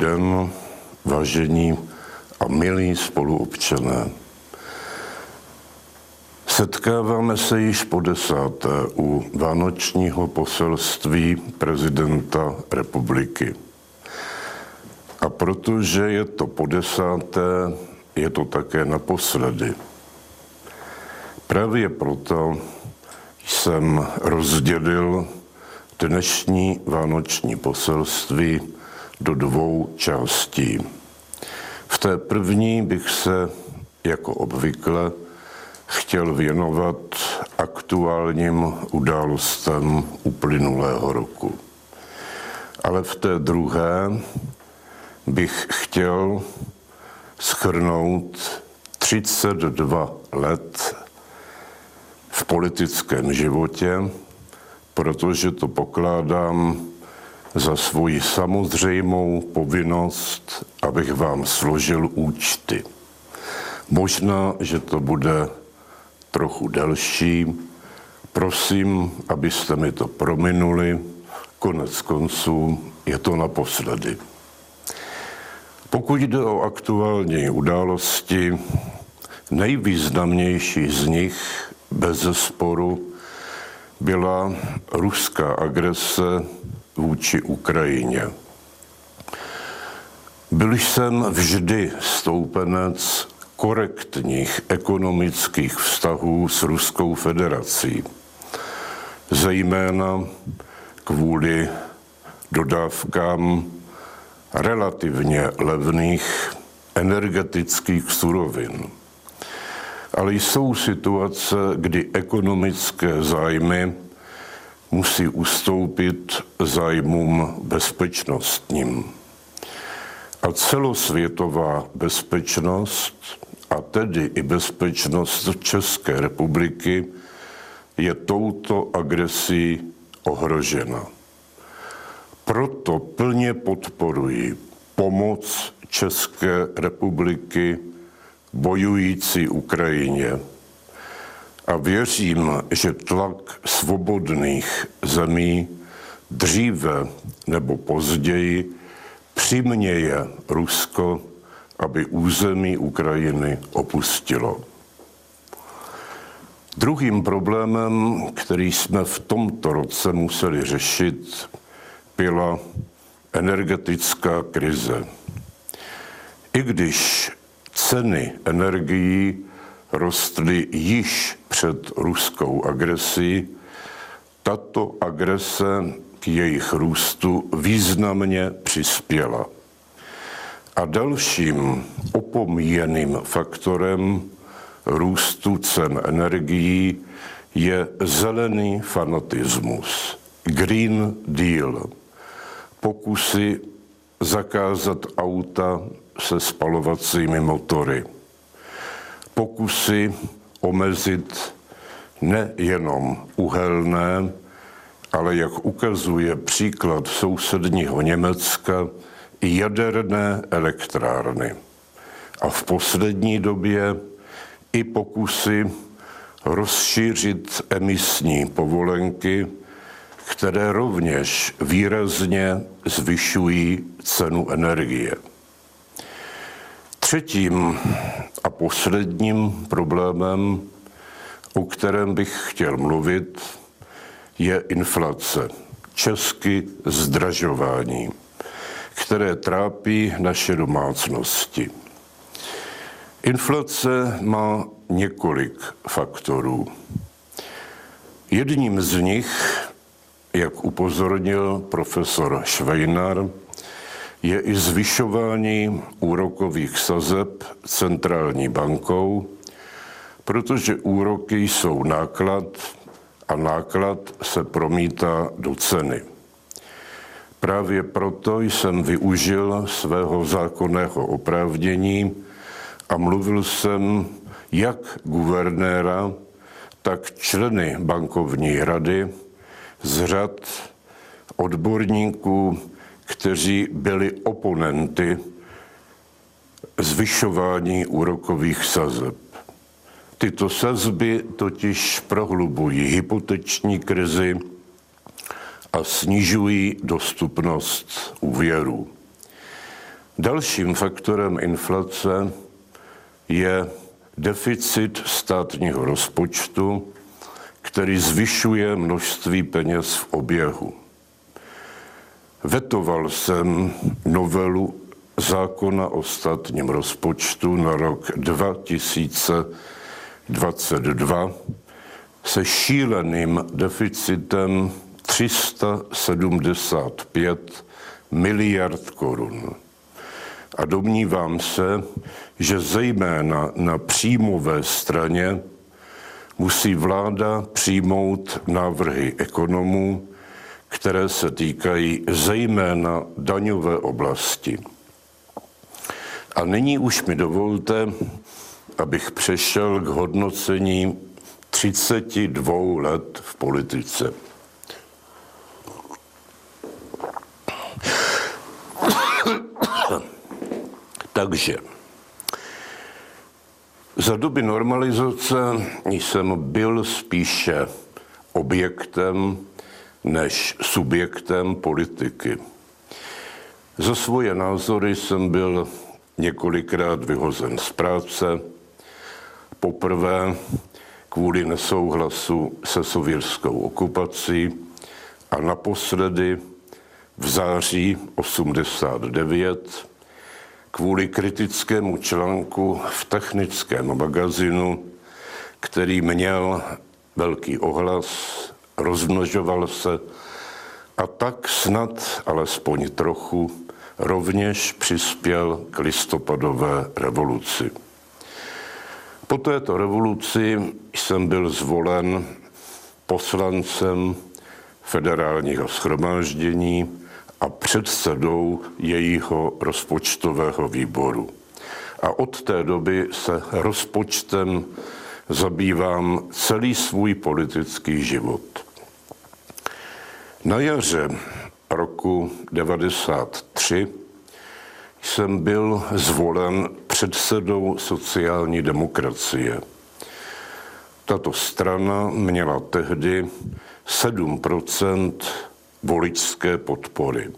Den, vážení a milí spoluobčané. Setkáváme se již po desáté u vánočního poselství prezidenta republiky. A protože je to po desáté, je to také naposledy. Právě proto jsem rozdělil dnešní vánoční poselství do dvou částí. V té první bych se, jako obvykle, chtěl věnovat aktuálním událostem uplynulého roku. Ale v té druhé bych chtěl schrnout 32 let v politickém životě, protože to pokládám za svoji samozřejmou povinnost, abych vám složil účty. Možná, že to bude trochu delší. Prosím, abyste mi to prominuli. Konec konců je to naposledy. Pokud jde o aktuální události, nejvýznamnější z nich bez sporu byla ruská agrese vůči Ukrajině. Byl jsem vždy stoupenec korektních ekonomických vztahů s Ruskou federací, zejména kvůli dodávkám relativně levných energetických surovin. Ale jsou situace, kdy ekonomické zájmy musí ustoupit zájmům bezpečnostním. A celosvětová bezpečnost, a tedy i bezpečnost České republiky, je touto agresí ohrožena. Proto plně podporuji pomoc České republiky bojující Ukrajině a věřím, že tlak svobodných zemí dříve nebo později přiměje Rusko, aby území Ukrajiny opustilo. Druhým problémem, který jsme v tomto roce museli řešit, byla energetická krize. I když ceny energií rostly již před ruskou agresí, tato agrese k jejich růstu významně přispěla. A dalším opomíjeným faktorem růstu cen energií je zelený fanatismus, Green Deal, pokusy zakázat auta se spalovacími motory, pokusy omezit nejenom uhelné, ale jak ukazuje příklad sousedního Německa, jaderné elektrárny. A v poslední době i pokusy rozšířit emisní povolenky, které rovněž výrazně zvyšují cenu energie. Třetím a posledním problémem, o kterém bych chtěl mluvit, je inflace, česky zdražování, které trápí naše domácnosti. Inflace má několik faktorů. Jedním z nich, jak upozornil profesor Švejnar, je i zvyšování úrokových sazeb centrální bankou, protože úroky jsou náklad a náklad se promítá do ceny. Právě proto jsem využil svého zákonného oprávnění a mluvil jsem jak guvernéra, tak členy bankovní rady z řad odborníků, kteří byli oponenty zvyšování úrokových sazeb. Tyto sazby totiž prohlubují hypoteční krizi a snižují dostupnost úvěrů. Dalším faktorem inflace je deficit státního rozpočtu, který zvyšuje množství peněz v oběhu. Vetoval jsem novelu zákona o státním rozpočtu na rok 2022 se šíleným deficitem 375 miliard korun. A domnívám se, že zejména na příjmové straně musí vláda přijmout návrhy ekonomů, které se týkají zejména daňové oblasti. A nyní už mi dovolte, abych přešel k hodnocení 32 let v politice. Takže za doby normalizace jsem byl spíše objektem než subjektem politiky. Za svoje názory jsem byl několikrát vyhozen z práce. Poprvé kvůli nesouhlasu se sovětskou okupací a naposledy v září 89 kvůli kritickému článku v technickém magazinu, který měl velký ohlas, rozmnožoval se a tak snad alespoň trochu rovněž přispěl k listopadové revoluci. Po této revoluci jsem byl zvolen poslancem federálního schromáždění a předsedou jejího rozpočtového výboru. A od té doby se rozpočtem zabývám celý svůj politický život. Na jaře roku 93 jsem byl zvolen předsedou sociální demokracie. Tato strana měla tehdy 7% voličské podpory.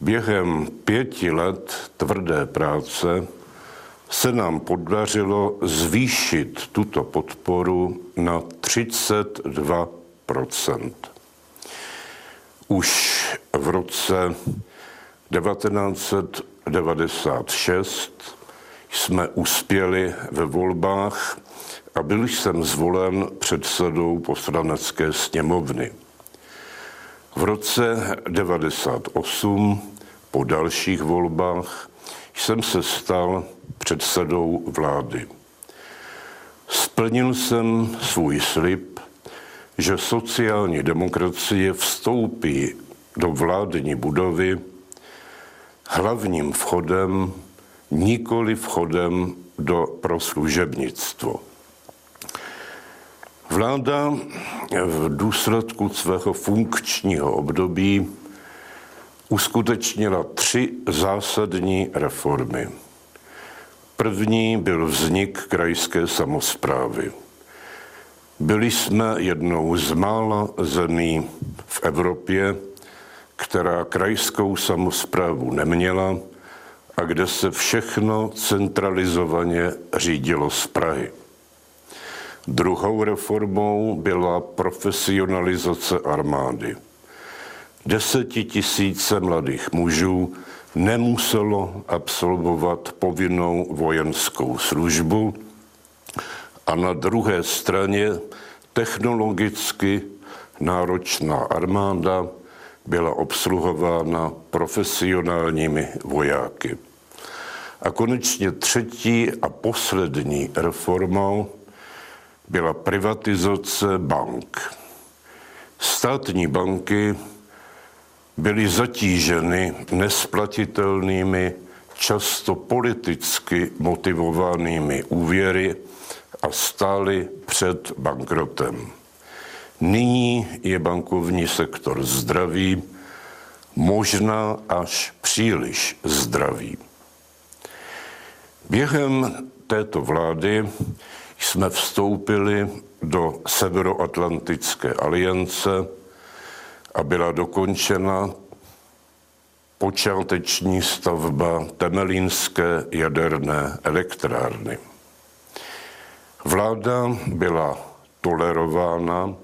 Během pěti let tvrdé práce se nám podařilo zvýšit tuto podporu na 32 Už v roce 1996 jsme uspěli ve volbách a byl jsem zvolen předsedou poslanecké sněmovny. V roce 98 po dalších volbách jsem se stal předsedou vlády. Splnil jsem svůj slib, že sociální demokracie vstoupí do vládní budovy hlavním vchodem, nikoli vchodem do proslužebnictvo. Vláda v důsledku svého funkčního období uskutečnila tři zásadní reformy. První byl vznik krajské samozprávy. Byli jsme jednou z mála zemí v Evropě, která krajskou samozprávu neměla a kde se všechno centralizovaně řídilo z Prahy. Druhou reformou byla profesionalizace armády. Desetitisíce mladých mužů nemuselo absolvovat povinnou vojenskou službu a na druhé straně technologicky náročná armáda byla obsluhována profesionálními vojáky. A konečně třetí a poslední reformou byla privatizace bank. Státní banky byly zatíženy nesplatitelnými, často politicky motivovanými úvěry a stály před bankrotem. Nyní je bankovní sektor zdravý, možná až příliš zdravý. Během této vlády jsme vstoupili do Severoatlantické aliance a byla dokončena počáteční stavba Temelínské jaderné elektrárny. Vláda byla tolerována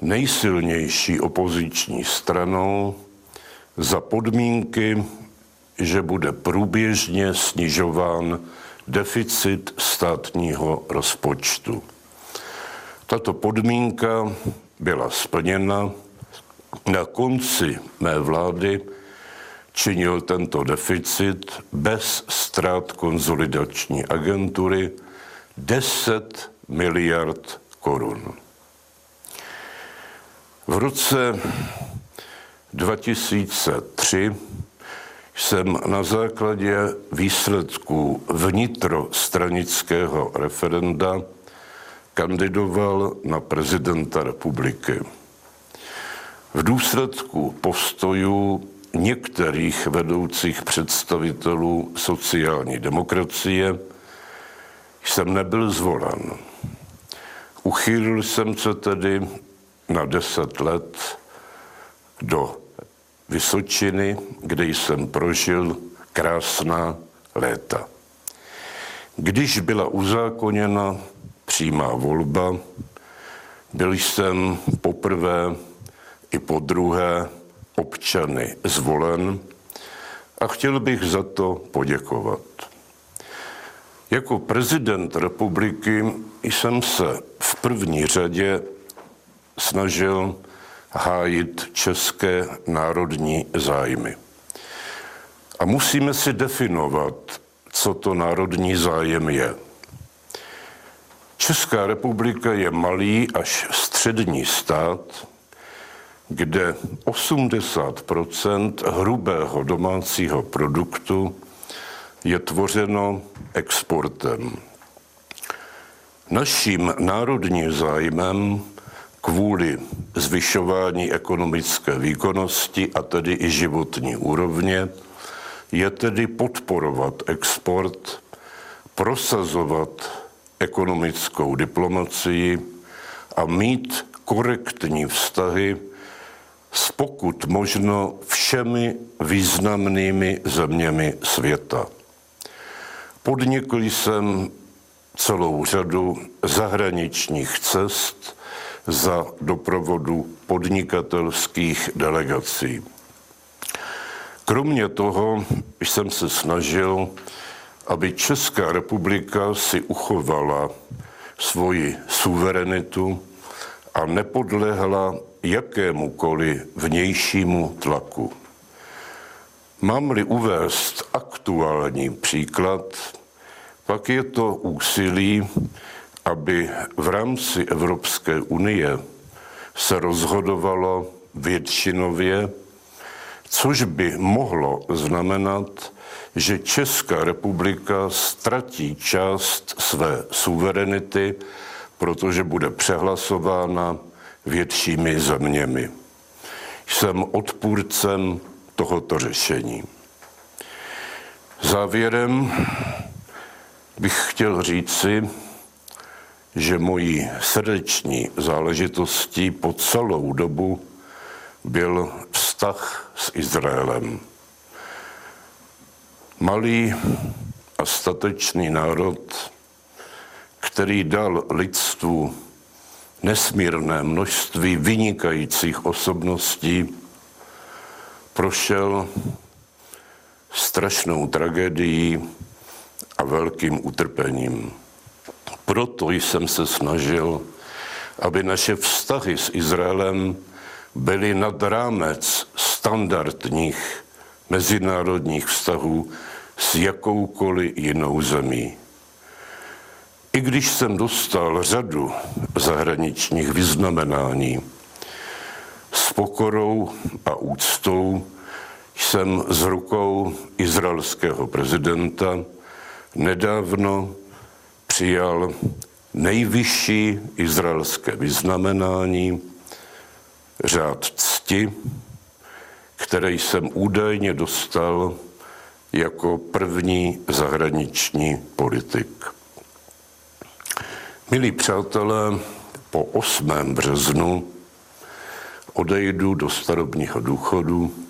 nejsilnější opoziční stranou za podmínky, že bude průběžně snižován deficit státního rozpočtu. Tato podmínka byla splněna. Na konci mé vlády činil tento deficit bez ztrát konzolidační agentury 10 miliard korun. V roce 2003 jsem na základě výsledků vnitrostranického referenda kandidoval na prezidenta republiky. V důsledku postojů některých vedoucích představitelů sociální demokracie jsem nebyl zvolen. Uchýlil jsem se tedy na deset let do Vysočiny, kde jsem prožil krásná léta. Když byla uzákoněna přímá volba, byl jsem poprvé i po druhé občany zvolen a chtěl bych za to poděkovat. Jako prezident republiky jsem se v první řadě snažil hájit české národní zájmy. A musíme si definovat, co to národní zájem je. Česká republika je malý až střední stát, kde 80% hrubého domácího produktu je tvořeno exportem. Naším národním zájmem kvůli zvyšování ekonomické výkonnosti a tedy i životní úrovně je tedy podporovat export, prosazovat ekonomickou diplomacii a mít korektní vztahy s pokud možno všemi významnými zeměmi světa. Podnikl jsem celou řadu zahraničních cest za doprovodu podnikatelských delegací. Kromě toho jsem se snažil, aby Česká republika si uchovala svoji suverenitu a nepodlehla jakémukoliv vnějšímu tlaku. Mám-li uvést aktuální příklad, pak je to úsilí, aby v rámci Evropské unie se rozhodovalo většinově, což by mohlo znamenat, že Česká republika ztratí část své suverenity, protože bude přehlasována většími zeměmi. Jsem odpůrcem tohoto řešení. Závěrem bych chtěl říci, že mojí srdeční záležitostí po celou dobu byl vztah s Izraelem. Malý a statečný národ, který dal lidstvu nesmírné množství vynikajících osobností, prošel strašnou tragédií a velkým utrpením. Proto jsem se snažil, aby naše vztahy s Izraelem byly nad rámec standardních mezinárodních vztahů s jakoukoliv jinou zemí. I když jsem dostal řadu zahraničních vyznamenání, s pokorou a úctou jsem z rukou izraelského prezidenta nedávno přijal nejvyšší izraelské vyznamenání, řád cti, který jsem údajně dostal jako první zahraniční politik. Milí přátelé, po 8. březnu odejdu do starobního důchodu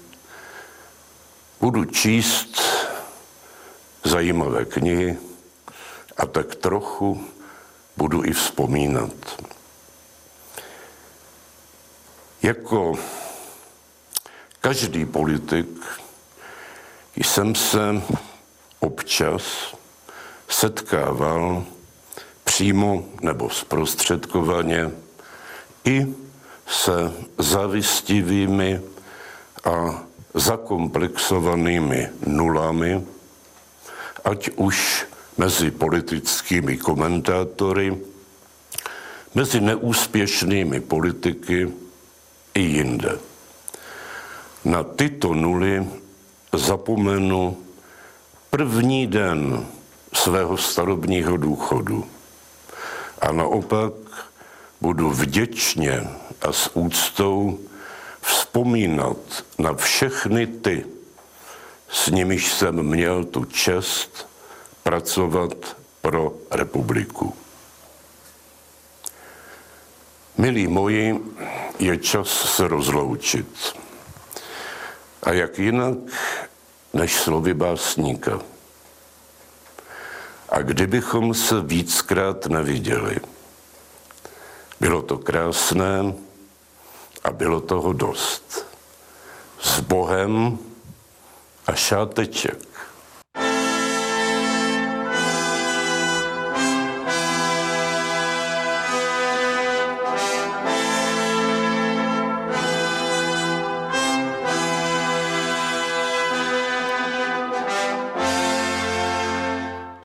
budu číst zajímavé knihy a tak trochu budu i vzpomínat. Jako každý politik jsem se občas setkával přímo nebo zprostředkovaně i se zavistivými a zakomplexovanými nulami, ať už mezi politickými komentátory, mezi neúspěšnými politiky i jinde. Na tyto nuly zapomenu první den svého starobního důchodu. A naopak budu vděčně a s úctou vzpomínat na všechny ty, s nimiž jsem měl tu čest pracovat pro republiku. Milí moji, je čas se rozloučit. A jak jinak, než slovy básníka. A kdybychom se víckrát neviděli, bylo to krásné a bylo toho dost. S Bohem a šáteček.